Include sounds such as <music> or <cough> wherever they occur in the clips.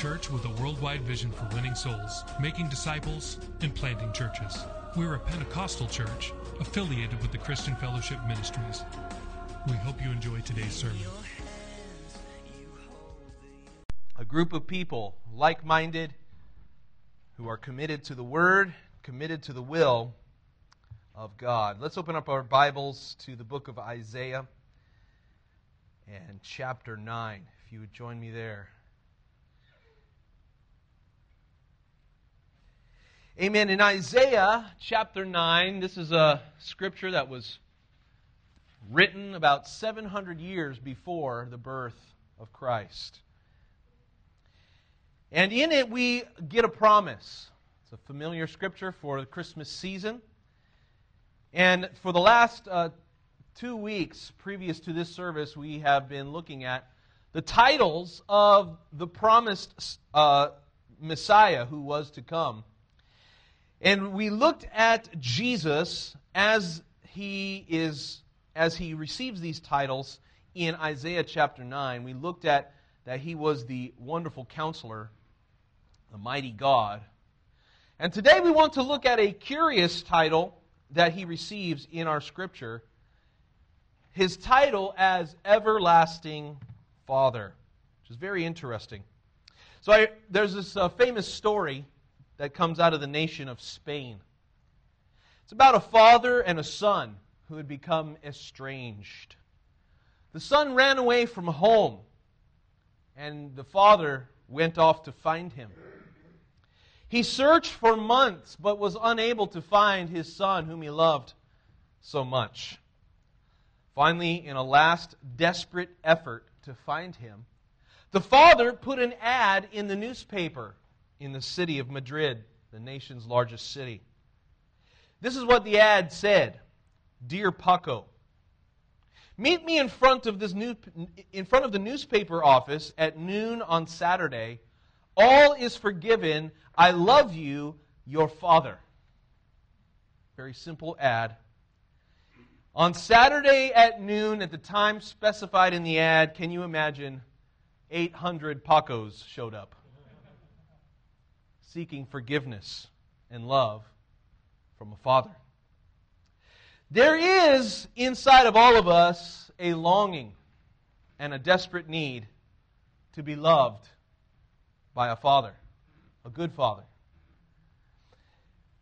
Church with a worldwide vision for winning souls, making disciples, and planting churches. We're a Pentecostal church affiliated with the Christian Fellowship Ministries. We hope you enjoy today's sermon. a group of people, like minded, who are committed to the Word, committed to the will of God. Let's open up our Bibles to the book of Isaiah and chapter 9, if you would join me there. Amen. In Isaiah chapter 9, this is a scripture that was written about 700 years before the birth of Christ. And in it, we get a promise. It's a familiar scripture for the Christmas season. And for the last uh, two weeks previous to this service, we have been looking at the titles of the promised uh, Messiah who was to come. And we looked at Jesus as he is as he receives these titles in Isaiah chapter 9. We looked at that he was the wonderful counselor, the mighty God. And today we want to look at a curious title that he receives in our scripture. His title as everlasting Father, which is very interesting. So I, there's this uh, famous story that comes out of the nation of Spain. It's about a father and a son who had become estranged. The son ran away from home, and the father went off to find him. He searched for months, but was unable to find his son whom he loved so much. Finally, in a last desperate effort to find him, the father put an ad in the newspaper in the city of Madrid, the nation's largest city. This is what the ad said Dear Paco, meet me in front of this new, in front of the newspaper office at noon on Saturday. All is forgiven. I love you, your father. Very simple ad. On Saturday at noon, at the time specified in the ad, can you imagine? 800 Pacos showed up seeking forgiveness and love from a father. There is inside of all of us a longing and a desperate need to be loved by a father, a good father.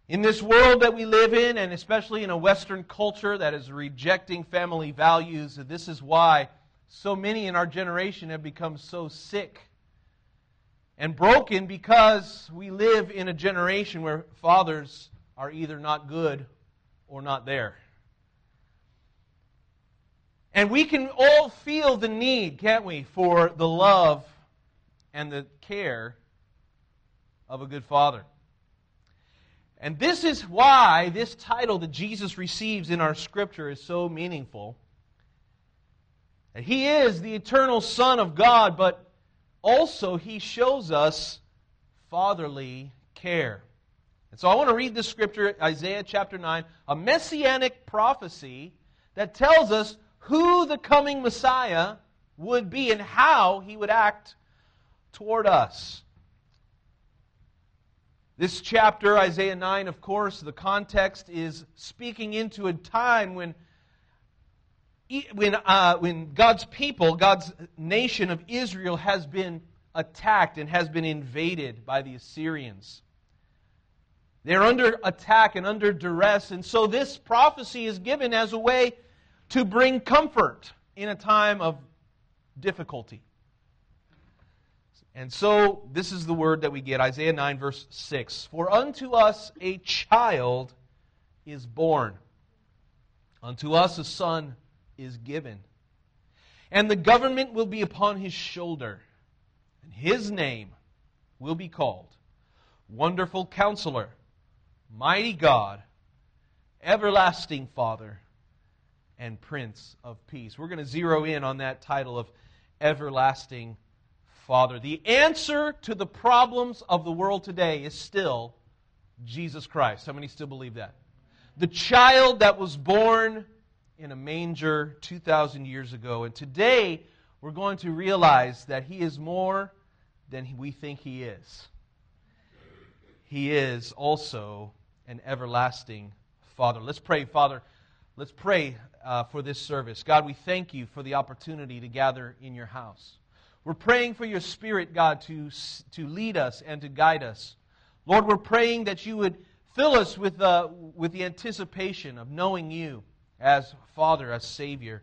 In this world that we live in, and especially in a Western culture that is rejecting family values, this is why so many in our generation have become so sick and broken because we live in a generation where fathers are either not good or not there. And we can all feel the need, can't we, for the love and the care of a good father. And this is why this title that Jesus receives in our scripture is so meaningful. And he is the eternal Son of God, but also he shows us fatherly care. And so I want to read this scripture, Isaiah chapter 9, a messianic prophecy that tells us who the coming Messiah would be and how he would act toward us. This chapter, Isaiah 9, of course, the context is speaking into a time when, when, uh, when God's people, God's nation of Israel, has been attacked and has been invaded by the Assyrians. They're under attack and under duress, and so this prophecy is given as a way to bring comfort in a time of difficulty. And so, this is the word that we get Isaiah 9, verse 6. For unto us a child is born, unto us a son is given, and the government will be upon his shoulder And his name will be called Wonderful Counselor, Mighty God, Everlasting Father, and Prince of Peace. We're going to zero in on that title of Everlasting Father. The answer to the problems of the world today is still Jesus Christ. How many still believe that? The child that was born in a manger 2,000 years ago. And today, we're going to realize that he is more than we think he is. He is also an everlasting Father. Let's pray, Father. Let's pray uh, for this service. God, we thank you for the opportunity to gather in your house. We're praying for your Spirit, God, to, to lead us and to guide us. Lord, we're praying that you would fill us with, uh, with the anticipation of knowing you as Father, as Savior,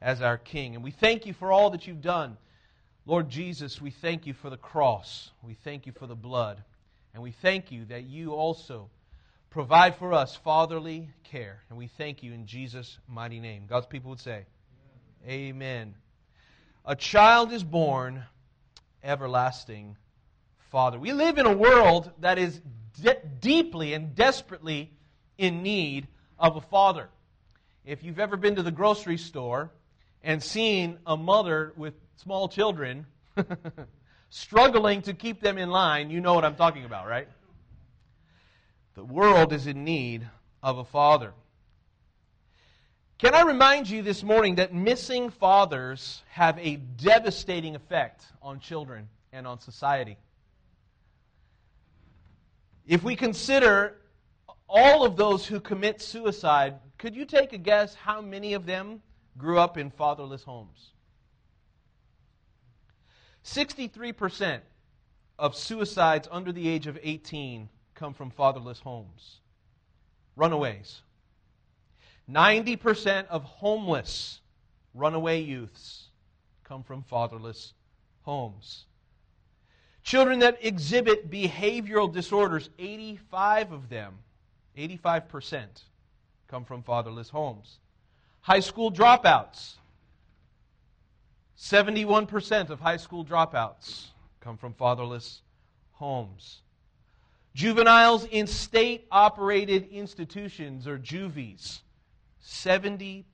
as our King. And we thank you for all that you've done. Lord Jesus, we thank you for the cross. We thank you for the blood. And we thank you that you also provide for us fatherly care. And we thank you in Jesus' mighty name. God's people would say, Amen. Amen. A child is born, everlasting Father. We live in a world that is de- deeply and desperately in need of a father. If you've ever been to the grocery store and seen a mother with small children <laughs> struggling to keep them in line, you know what I'm talking about, right? The world is in need of a father. Can I remind you this morning that missing fathers have a devastating effect on children and on society? If we consider all of those who commit suicide, could you take a guess how many of them grew up in fatherless homes? 63% of suicides under the age of 18 come from fatherless homes. Runaways. 90% of homeless runaway youths come from fatherless homes. Children that exhibit behavioral disorders, 85 of them, 85% come from fatherless homes. High school dropouts, 71% of high school dropouts come from fatherless homes. Juveniles in state operated institutions or juvies, 70%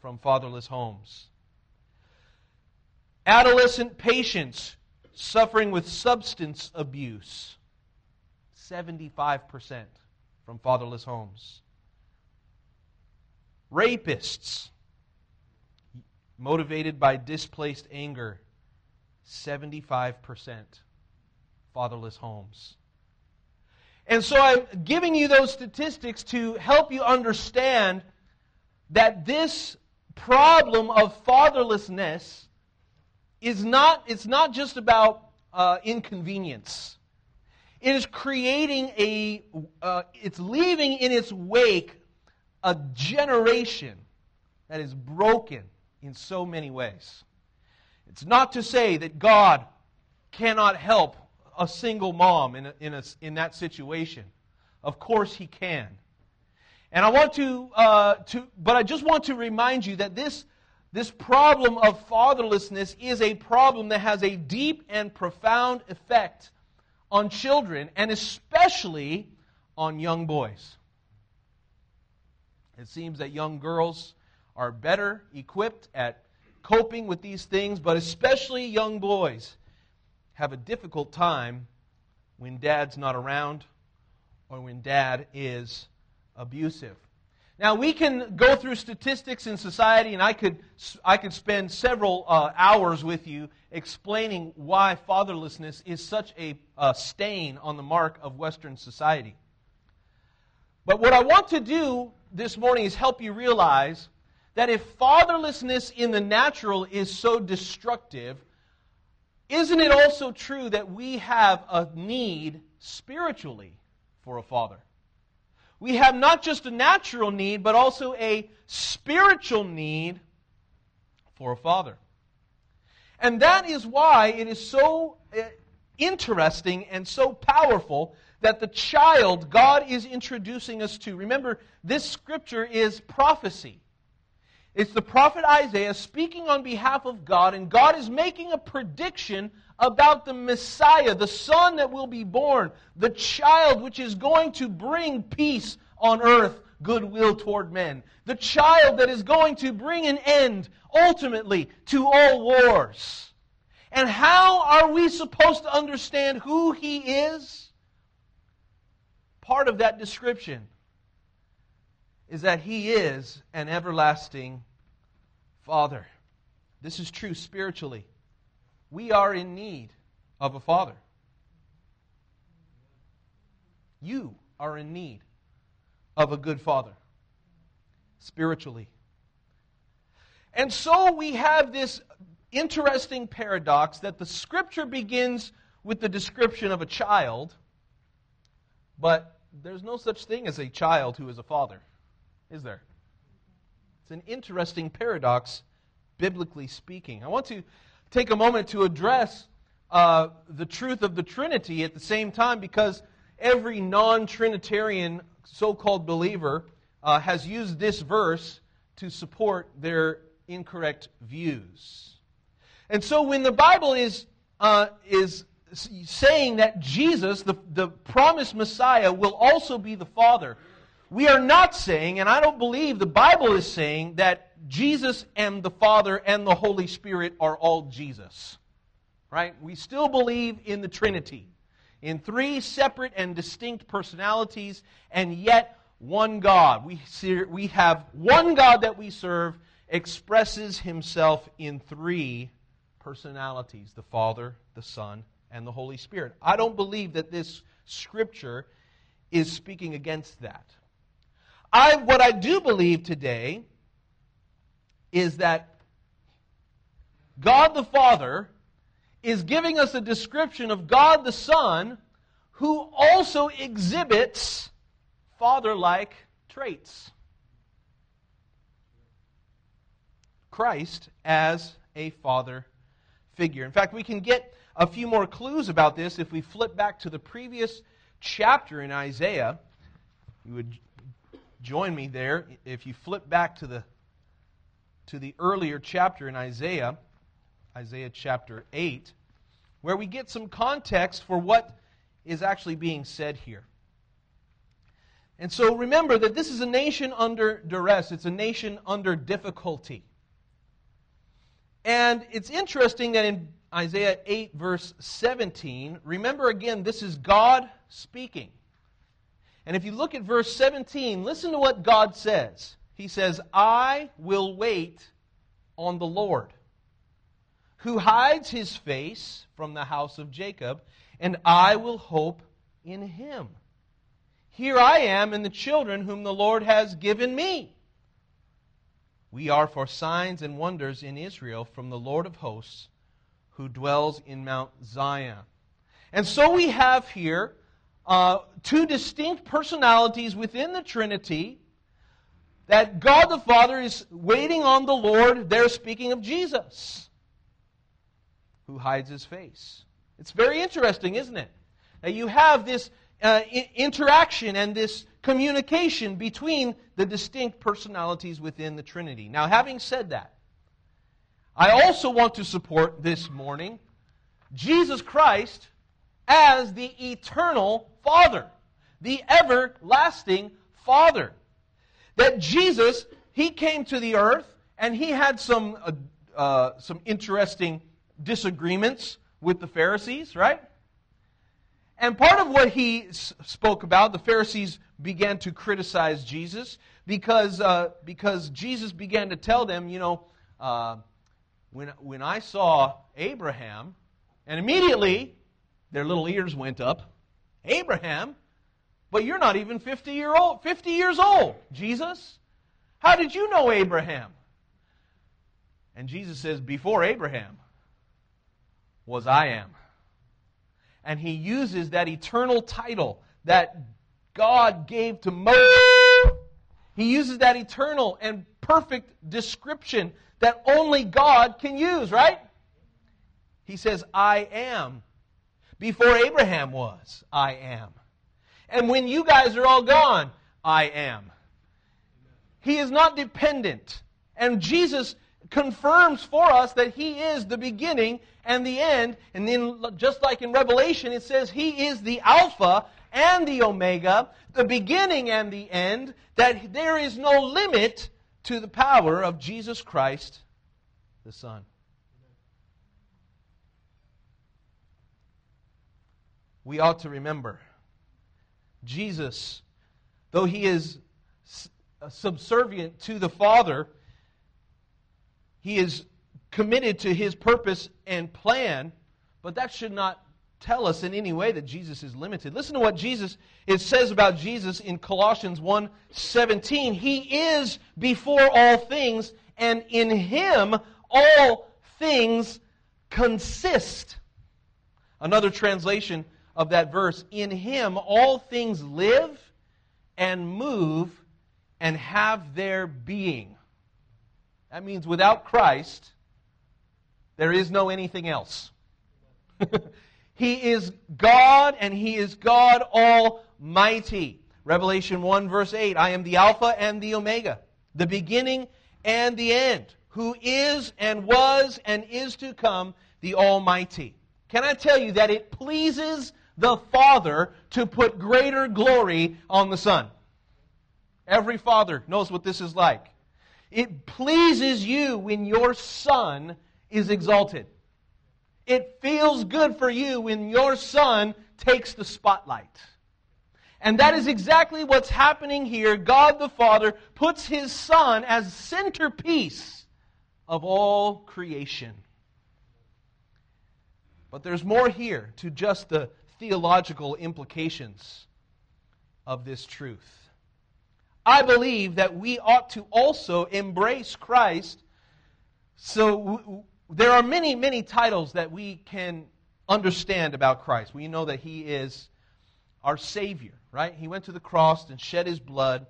from fatherless homes. Adolescent patients suffering with substance abuse, 75% from fatherless homes. Rapists, motivated by displaced anger, 75% fatherless homes. And so I'm giving you those statistics to help you understand that this problem of fatherlessness is not, it's not just about uh, inconvenience. It is creating a, uh, it's leaving in its wake a generation that is broken in so many ways. It's not to say that God cannot help a single mom in, a, in, a, in that situation. Of course, He can. And I want to, uh, to, but I just want to remind you that this, this problem of fatherlessness is a problem that has a deep and profound effect on children, and especially on young boys. It seems that young girls are better equipped at coping with these things, but especially young boys have a difficult time when dad's not around or when dad is abusive. Now, we can go through statistics in society, and I could, I could spend several uh, hours with you explaining why fatherlessness is such a, a stain on the mark of Western society. But what I want to do this morning is help you realize that if fatherlessness in the natural is so destructive, isn't it also true that we have a need spiritually for a father? We have not just a natural need, but also a spiritual need for a father. And that is why it is so uh, interesting and so powerful that the child God is introducing us to. Remember, this scripture is prophecy. It's the prophet Isaiah speaking on behalf of God, and God is making a prediction about the Messiah, the Son that will be born, the child which is going to bring peace on earth, goodwill toward men, the child that is going to bring an end, ultimately, to all wars. And how are we supposed to understand who he is? Part of that description is that He is an everlasting Father. This is true spiritually. We are in need of a Father. You are in need of a good Father, spiritually. And so we have this interesting paradox that the Scripture begins with the description of a child, but there's no such thing as a child who is a father is there? It's an interesting paradox, biblically speaking. I want to take a moment to address uh, the truth of the Trinity at the same time because every non Trinitarian so called believer uh, has used this verse to support their incorrect views. And so when the Bible is, uh, is saying that Jesus, the, the promised Messiah, will also be the Father, we are not saying, and I don't believe the Bible is saying, that Jesus and the Father and the Holy Spirit are all Jesus. Right? We still believe in the Trinity, in three separate and distinct personalities, and yet one God. We, see, we have one God that we serve expresses himself in three personalities the Father, the Son, and the Holy Spirit. I don't believe that this scripture is speaking against that. I, what I do believe today is that God the Father is giving us a description of God the Son who also exhibits father like traits. Christ as a father figure. In fact, we can get a few more clues about this if we flip back to the previous chapter in Isaiah. You would join me there if you flip back to the to the earlier chapter in Isaiah, Isaiah chapter 8, where we get some context for what is actually being said here. And so remember that this is a nation under duress, it's a nation under difficulty. And it's interesting that in Isaiah 8, verse 17, remember again, this is God speaking. And if you look at verse 17, listen to what God says. He says, I will wait on the Lord, who hides his face from the house of Jacob, and I will hope in him. Here I am and the children whom the Lord has given me. We are for signs and wonders in Israel from the Lord of hosts, who dwells in Mount Zion. And so we have here uh, two distinct personalities within the Trinity. That God the Father is waiting on the Lord. They're speaking of Jesus, who hides his face. It's very interesting, isn't it? That you have this uh, I- interaction and this communication between the distinct personalities within the Trinity. Now, having said that, I also want to support this morning Jesus Christ as the eternal Father, the everlasting Father. That Jesus, He came to the earth and He had some, uh, uh, some interesting disagreements with the Pharisees, right? And part of what he s- spoke about, the Pharisees began to criticize Jesus because, uh, because Jesus began to tell them, you know, uh, when, when I saw Abraham, and immediately their little ears went up. Abraham? But you're not even 50, year old, 50 years old, Jesus. How did you know Abraham? And Jesus says, Before Abraham was I am. And he uses that eternal title that God gave to Moses. He uses that eternal and perfect description that only God can use, right? He says, I am. Before Abraham was, I am. And when you guys are all gone, I am. He is not dependent And Jesus confirms for us that He is the beginning and the end. And then, just like in Revelation, it says He is the Alpha and the Omega, the beginning and the end, that there is no limit to the power of Jesus Christ, the Son. We ought to remember Jesus, though He is uh, subservient to the Father, he is committed to his purpose and plan, but that should not tell us in any way that Jesus is limited. Listen to what Jesus it says about Jesus in Colossians 1:17. He is before all things, and in him all things consist. Another translation of that verse, in him all things live and move and have their being. That means without Christ, there is no anything else. <laughs> he is God and He is God Almighty. Revelation 1, verse 8 I am the Alpha and the Omega, the beginning and the end, who is and was and is to come, the Almighty. Can I tell you that it pleases the Father to put greater glory on the Son? Every father knows what this is like. It pleases you when your son is exalted. It feels good for you when your son takes the spotlight. And that is exactly what's happening here. God the Father puts his son as centerpiece of all creation. But there's more here to just the theological implications of this truth. I believe that we ought to also embrace Christ. So w- there are many, many titles that we can understand about Christ. We know that He is our Savior, right? He went to the cross and shed His blood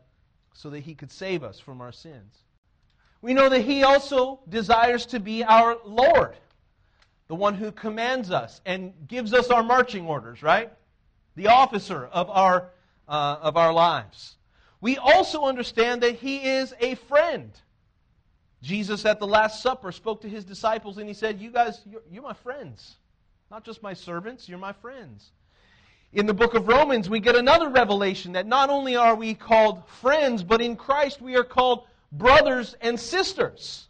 so that He could save us from our sins. We know that He also desires to be our Lord, the one who commands us and gives us our marching orders, right? The officer of our, uh, of our lives we also understand that he is a friend. Jesus at the Last Supper spoke to his disciples and he said, You guys, you're, you're, my friends. Not just my servants, you're my friends. In the book of Romans, we get another revelation that not only are we called friends, but in Christ we are called brothers and sisters.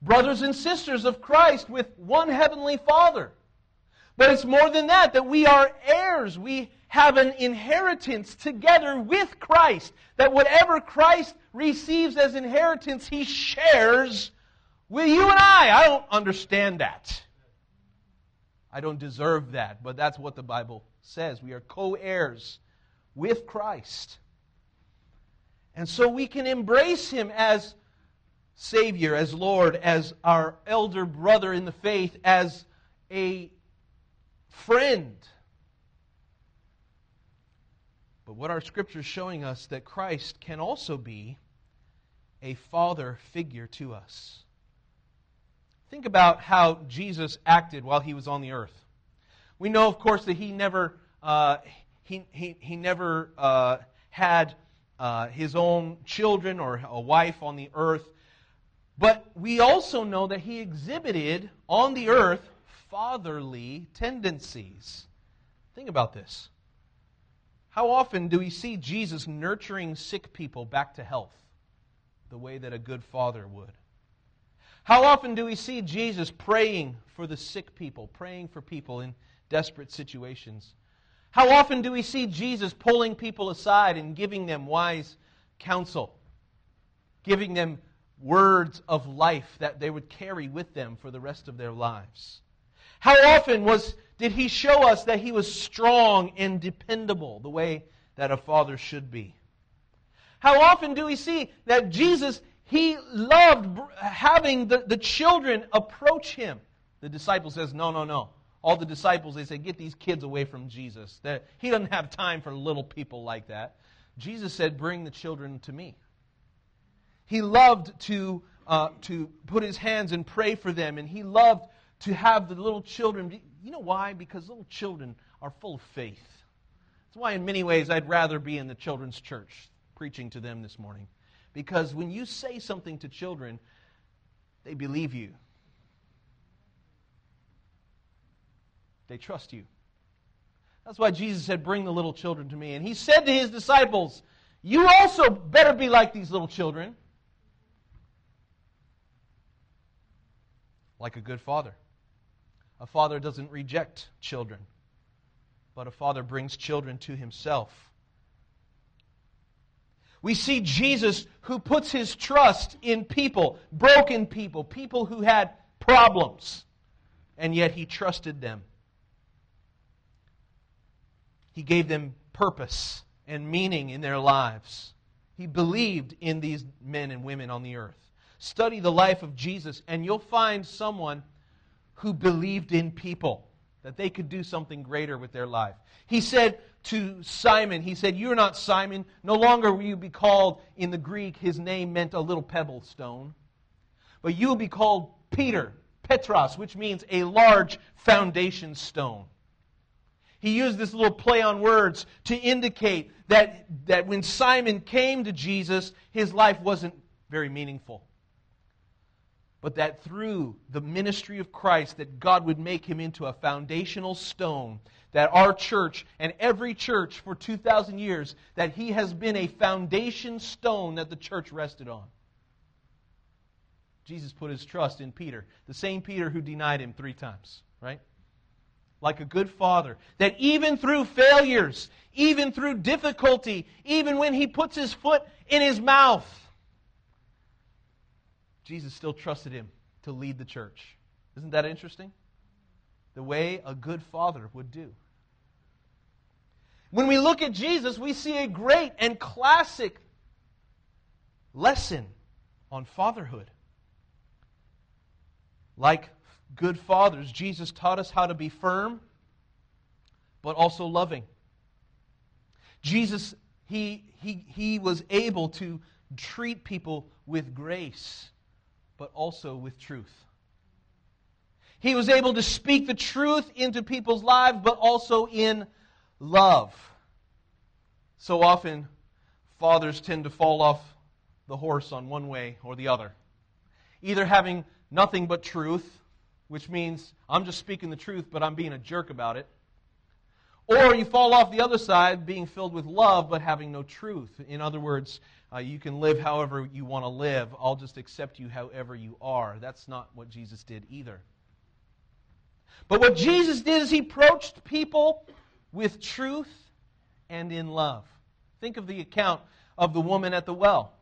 Brothers and sisters of Christ with one heavenly Father. But it's more than that, that we are heirs. We have an inheritance together with Christ. That whatever Christ receives as inheritance, he shares with you and I. I don't understand that. I don't deserve that, but that's what the Bible says. We are co heirs with Christ. And so we can embrace him as Savior, as Lord, as our elder brother in the faith, as a friend but what our scripture is showing us that Christ can also be a father figure to us. Think about how Jesus acted while he was on the earth. We know, of course, that he never, uh, he, he, he never uh, had uh, his own children or a wife on the earth. But we also know that he exhibited on the earth fatherly tendencies. Think about this. How often do we see Jesus nurturing sick people back to health the way that a good father would? How often do we see Jesus praying for the sick people, praying for people in desperate situations? How often do we see Jesus pulling people aside and giving them wise counsel, giving them words of life that they would carry with them for the rest of their lives? How often was, did he show us that he was strong and dependable the way that a father should be? How often do we see that Jesus, he loved having the, the children approach him? The disciple says, No, no, no. All the disciples, they say, Get these kids away from Jesus. That he doesn't have time for little people like that. Jesus said, Bring the children to me. He loved to, uh, to put his hands and pray for them, and he loved to have the little children. You know why? Because little children are full of faith. That's why, in many ways, I'd rather be in the children's church preaching to them this morning. Because when you say something to children, they believe you. They trust you. That's why Jesus said, Bring the little children to me. And he said to his disciples, You also better be like these little children. Like a good father. A father doesn't reject children, but a father brings children to himself. We see Jesus who puts his trust in people, broken people, people who had problems, and yet he trusted them. He gave them purpose and meaning in their lives. He believed in these men and women on the earth. Study the life of Jesus, and you'll find someone who believed in people, that they could do something greater with their life. He said to Simon, He said, You're not Simon. No longer will you be called, in the Greek, his name meant a little pebble stone, but you will be called Peter, Petros, which means a large foundation stone. He used this little play on words to indicate that, that when Simon came to Jesus, his life wasn't very meaningful. But that through the ministry of Christ, that God would make him into a foundational stone, that our church and every church for 2,000 years, that he has been a foundation stone that the church rested on. Jesus put his trust in Peter, the same Peter who denied him three times, right? like a good father, that even through failures, even through difficulty, even when he puts his foot in his mouth, Jesus still trusted him to lead the church. Isn't that interesting? The way a good father would do. When we look at Jesus, we see a great and classic lesson on fatherhood. Like good fathers, Jesus taught us how to be firm, but also loving. Jesus, he, he, he was able to treat people with grace, but also with truth. He was able to speak the truth into people's lives, but also in love. So often, fathers tend to fall off the horse on one way or the other. Either having nothing but truth, which means I'm just speaking the truth, but I'm being a jerk about it. Or you fall off the other side, being filled with love, but having no truth. In other words, uh, you can live however you want to live. I'll just accept you however you are. That's not what Jesus did either. But what Jesus did is he approached people with truth and in love. Think of the account of the woman at the well.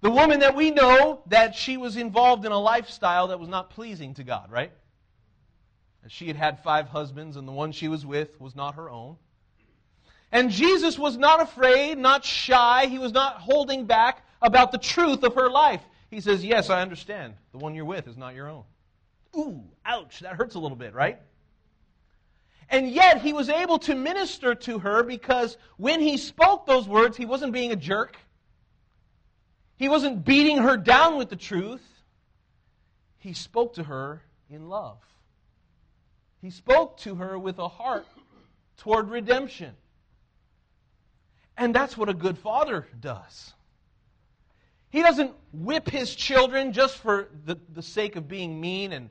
The woman that we know that she was involved in a lifestyle that was not pleasing to God, right? She had had five husbands, and the one she was with was not her own. And Jesus was not afraid, not shy. He was not holding back about the truth of her life. He says, Yes, I understand. The one you're with is not your own. Ooh, ouch, that hurts a little bit, right? And yet, he was able to minister to her because when he spoke those words, he wasn't being a jerk. He wasn't beating her down with the truth. He spoke to her in love. He spoke to her with a heart toward redemption. And that's what a good father does. He doesn't whip his children just for the, the sake of being mean and,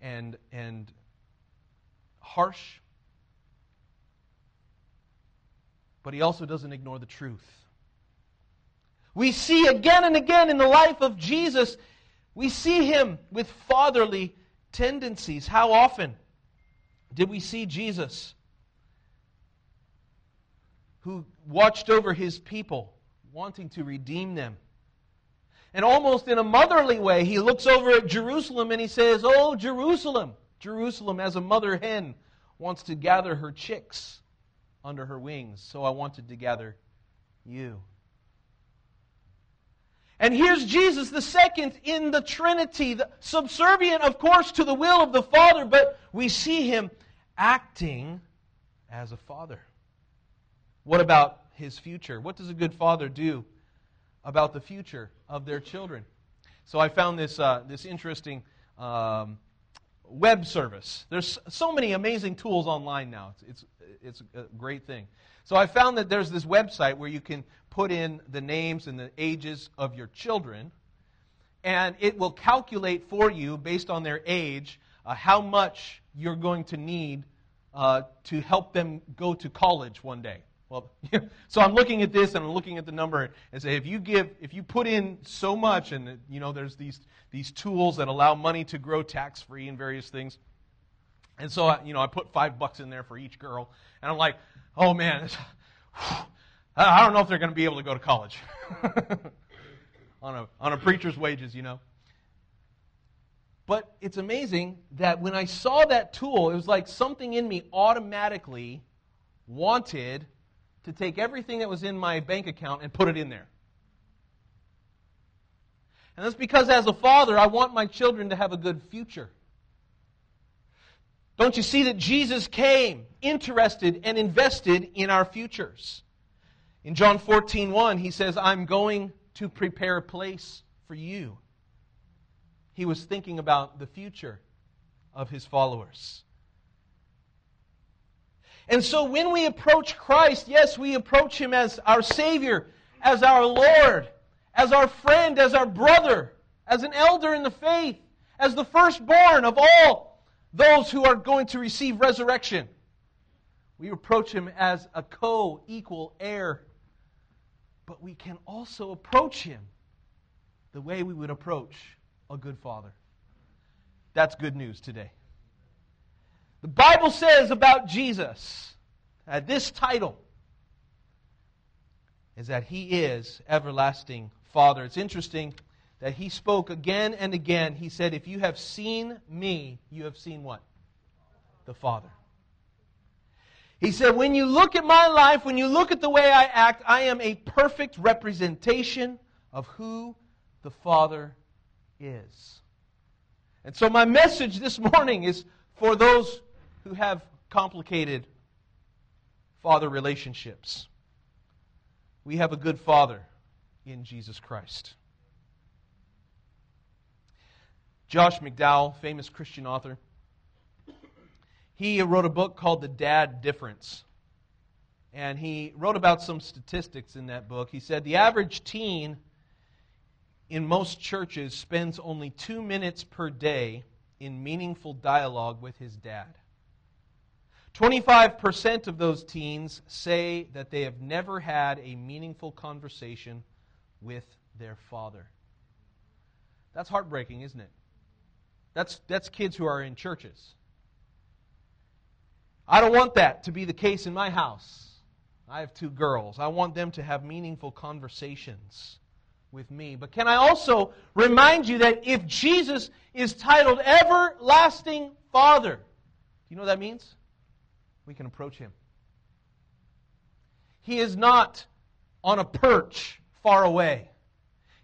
and, and harsh. But he also doesn't ignore the truth. We see again and again in the life of Jesus, we see him with fatherly tendencies. How often did we see Jesus who watched over his people, wanting to redeem them? And almost in a motherly way, he looks over at Jerusalem and he says, Oh, Jerusalem, Jerusalem, as a mother hen wants to gather her chicks under her wings, so I wanted to gather you. And here's Jesus, the second in the Trinity, the, subservient, of course, to the will of the Father, but we see him acting as a father. What about his future? What does a good father do about the future of their children? So I found this, uh, this interesting um, web service. There's so many amazing tools online now. It's, it's, it's a great thing. So I found that there's this website where you can put in the names and the ages of your children, and it will calculate for you, based on their age, uh, how much you're going to need uh, to help them go to college one day. Well, <laughs> so I'm looking at this and I'm looking at the number and say, if you give, if you put in so much, and you know, there's these these tools that allow money to grow tax free and various things. And so, I, you know, I put five bucks in there for each girl, and I'm like, oh man, <sighs> I don't know if they're going to be able to go to college <laughs> on a on a preacher's wages, you know. But it's amazing that when I saw that tool, it was like something in me automatically wanted to take everything that was in my bank account and put it in there. And that's because as a father, I want my children to have a good future. Don't you see that Jesus came interested and invested in our futures? In John 14, 1, he says, I'm going to prepare a place for you. He was thinking about the future of his followers. And so when we approach Christ, yes, we approach him as our Savior, as our Lord, as our friend, as our brother, as an elder in the faith, as the firstborn of all those who are going to receive resurrection. We approach him as a co equal heir. But we can also approach him the way we would approach a good father. That's good news today. The Bible says about Jesus, that this title is that he is everlasting Father. It's interesting that he spoke again and again. He said, If you have seen me, you have seen what? The Father. He said, When you look at my life, when you look at the way I act, I am a perfect representation of who the Father is. And so, my message this morning is for those who have complicated father relationships. We have a good father in Jesus Christ. Josh McDowell, famous Christian author, he wrote a book called The Dad Difference. And he wrote about some statistics in that book. He said the average teen in most churches spends only two minutes per day in meaningful dialogue with his dad. 25% of those teens say that they have never had a meaningful conversation with their father. That's heartbreaking, isn't it? That's, that's kids who are in churches. I don't want that to be the case in my house. I have two girls. I want them to have meaningful conversations with me. But can I also remind you that if Jesus is titled Everlasting Father, do you know what that means? We can approach him. He is not on a perch far away.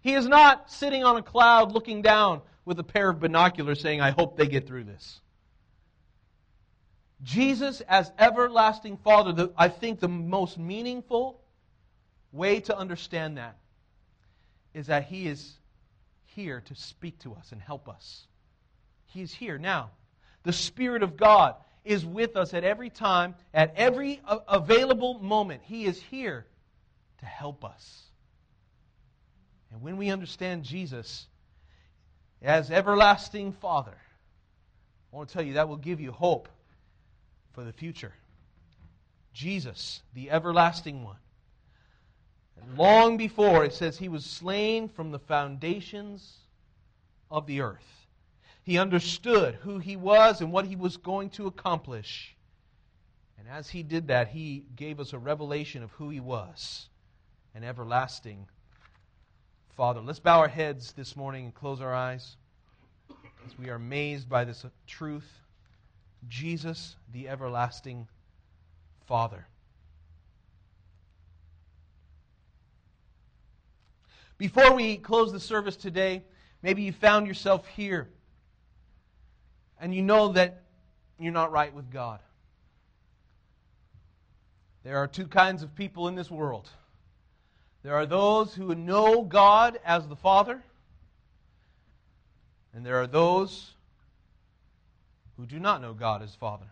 He is not sitting on a cloud looking down with a pair of binoculars saying, I hope they get through this. Jesus as everlasting Father, the, I think the most meaningful way to understand that is that He is here to speak to us and help us. He is here now. The Spirit of God is with us at every time, at every available moment. He is here to help us. And when we understand Jesus as everlasting Father, I want to tell you that will give you hope for the future. Jesus, the everlasting one. And long before, it says he was slain from the foundations of the earth. He understood who he was and what he was going to accomplish. And as he did that, he gave us a revelation of who he was an everlasting Father. Let's bow our heads this morning and close our eyes as we are amazed by this truth. Jesus, the everlasting Father. Before we close the service today, maybe you found yourself here and you know that you're not right with God. There are two kinds of people in this world. There are those who know God as the Father, and there are those who do not know God as Father.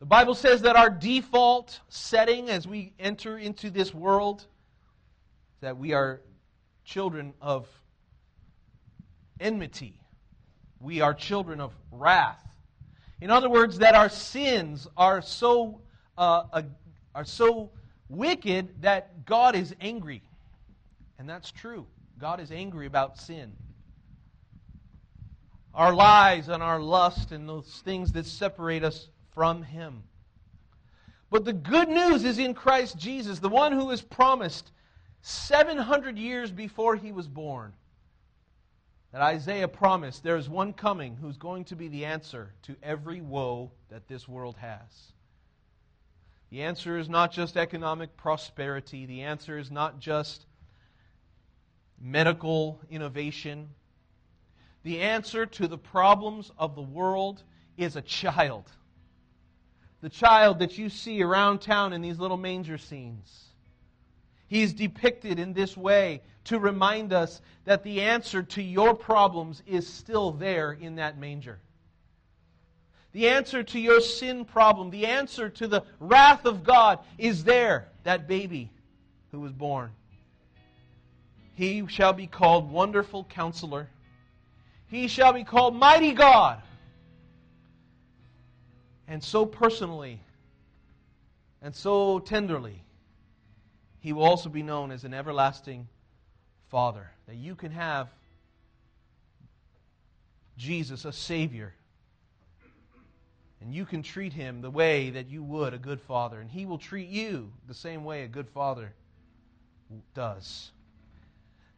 The Bible says that our default setting as we enter into this world that we are children of enmity. We are children of wrath. In other words, that our sins are so uh, uh, are so wicked that God is angry, and that's true. God is angry about sin. Our lies and our lust and those things that separate us from Him. But the good news is in Christ Jesus, the one who is promised 700 years before he was born. That Isaiah promised there is one coming who's going to be the answer to every woe that this world has. The answer is not just economic prosperity, the answer is not just medical innovation. The answer to the problems of the world is a child. The child that you see around town in these little manger scenes. He is depicted in this way to remind us that the answer to your problems is still there in that manger. The answer to your sin problem, the answer to the wrath of God is there, that baby who was born. He shall be called Wonderful Counselor. He shall be called Mighty God. And so personally and so tenderly, he will also be known as an everlasting Father. That you can have Jesus, a Savior, and you can treat him the way that you would a good father, and he will treat you the same way a good father does.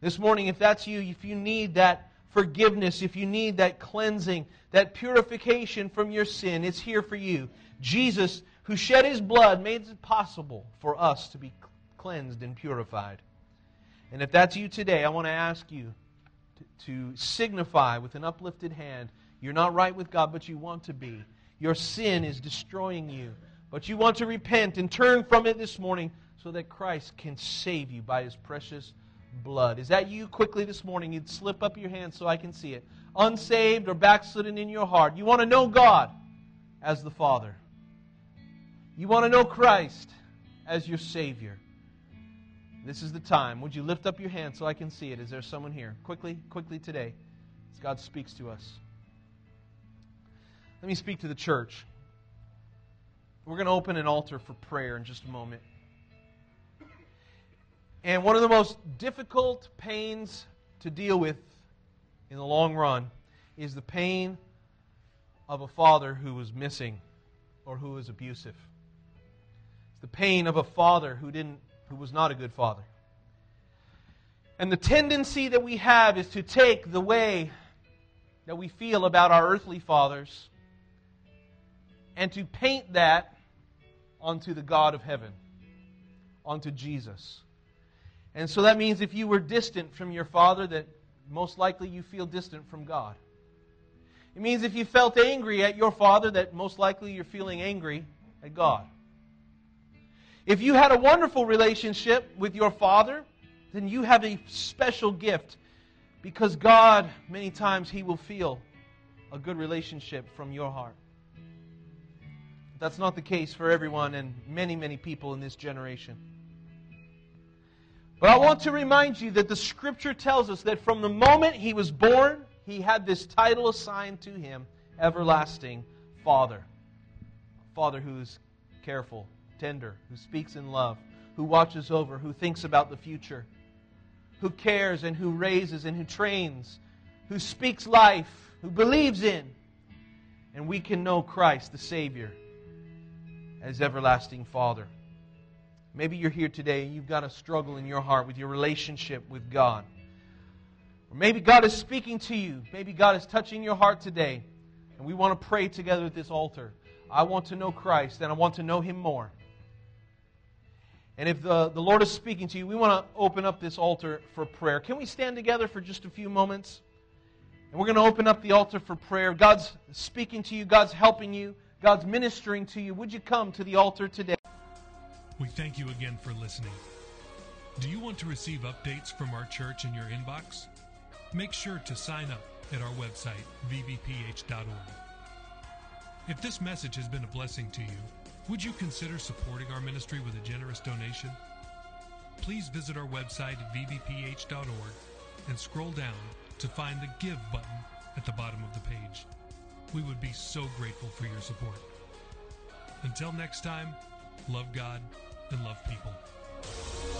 This morning, if that's you, if you need that forgiveness, if you need that cleansing, that purification from your sin, it's here for you. Jesus, who shed his blood, made it possible for us to be cleansed and purified. And if that's you today, I want to ask you to, to signify with an uplifted hand you're not right with God, but you want to be. Your sin is destroying you, but you want to repent and turn from it this morning so that Christ can save you by his precious blood. Is that you quickly this morning? You'd slip up your hand so I can see it. Unsaved or backslidden in your heart. You want to know God as the Father. You want to know Christ as your Savior. This is the time. Would you lift up your hand so I can see it? Is there someone here? Quickly, quickly today, as God speaks to us. Let me speak to the church. We're going to open an altar for prayer in just a moment. And one of the most difficult pains to deal with in the long run is the pain of a father who was missing or who was abusive. It's the pain of a father who didn't who was not a good father. And the tendency that we have is to take the way that we feel about our earthly fathers and to paint that onto the God of heaven, onto Jesus. And so that means if you were distant from your father, that most likely you feel distant from God. It means if you felt angry at your father, that most likely you're feeling angry at God. If you had a wonderful relationship with your father, then you have a special gift because God, many times, He will feel a good relationship from your heart. That's not the case for everyone and many, many people in this generation. But I want to remind you that the Scripture tells us that from the moment He was born, He had this title assigned to Him Everlasting Father. Father who's careful tender, who speaks in love, who watches over, who thinks about the future, who cares and who raises and who trains, who speaks life, who believes in. And we can know Christ, the Savior, as everlasting Father. Maybe you're here today and you've got a struggle in your heart with your relationship with God. Or maybe God is speaking to you. Maybe God is touching your heart today. And we want to pray together at this altar. I want to know Christ and I want to know Him more. And if the, the Lord is speaking to you, we want to open up this altar for prayer. Can we stand together for just a few moments? And we're going to open up the altar for prayer. God's speaking to you, God's helping you, God's ministering to you. Would you come to the altar today? We thank you again for listening. Do you want to receive updates from our church in your inbox? Make sure to sign up at our website, vbph.org. If this message has been a blessing to you, would you consider supporting our ministry with a generous donation? Please visit our website at vbph.org and scroll down to find the Give button at the bottom of the page. We would be so grateful for your support. Until next time, love God and love people.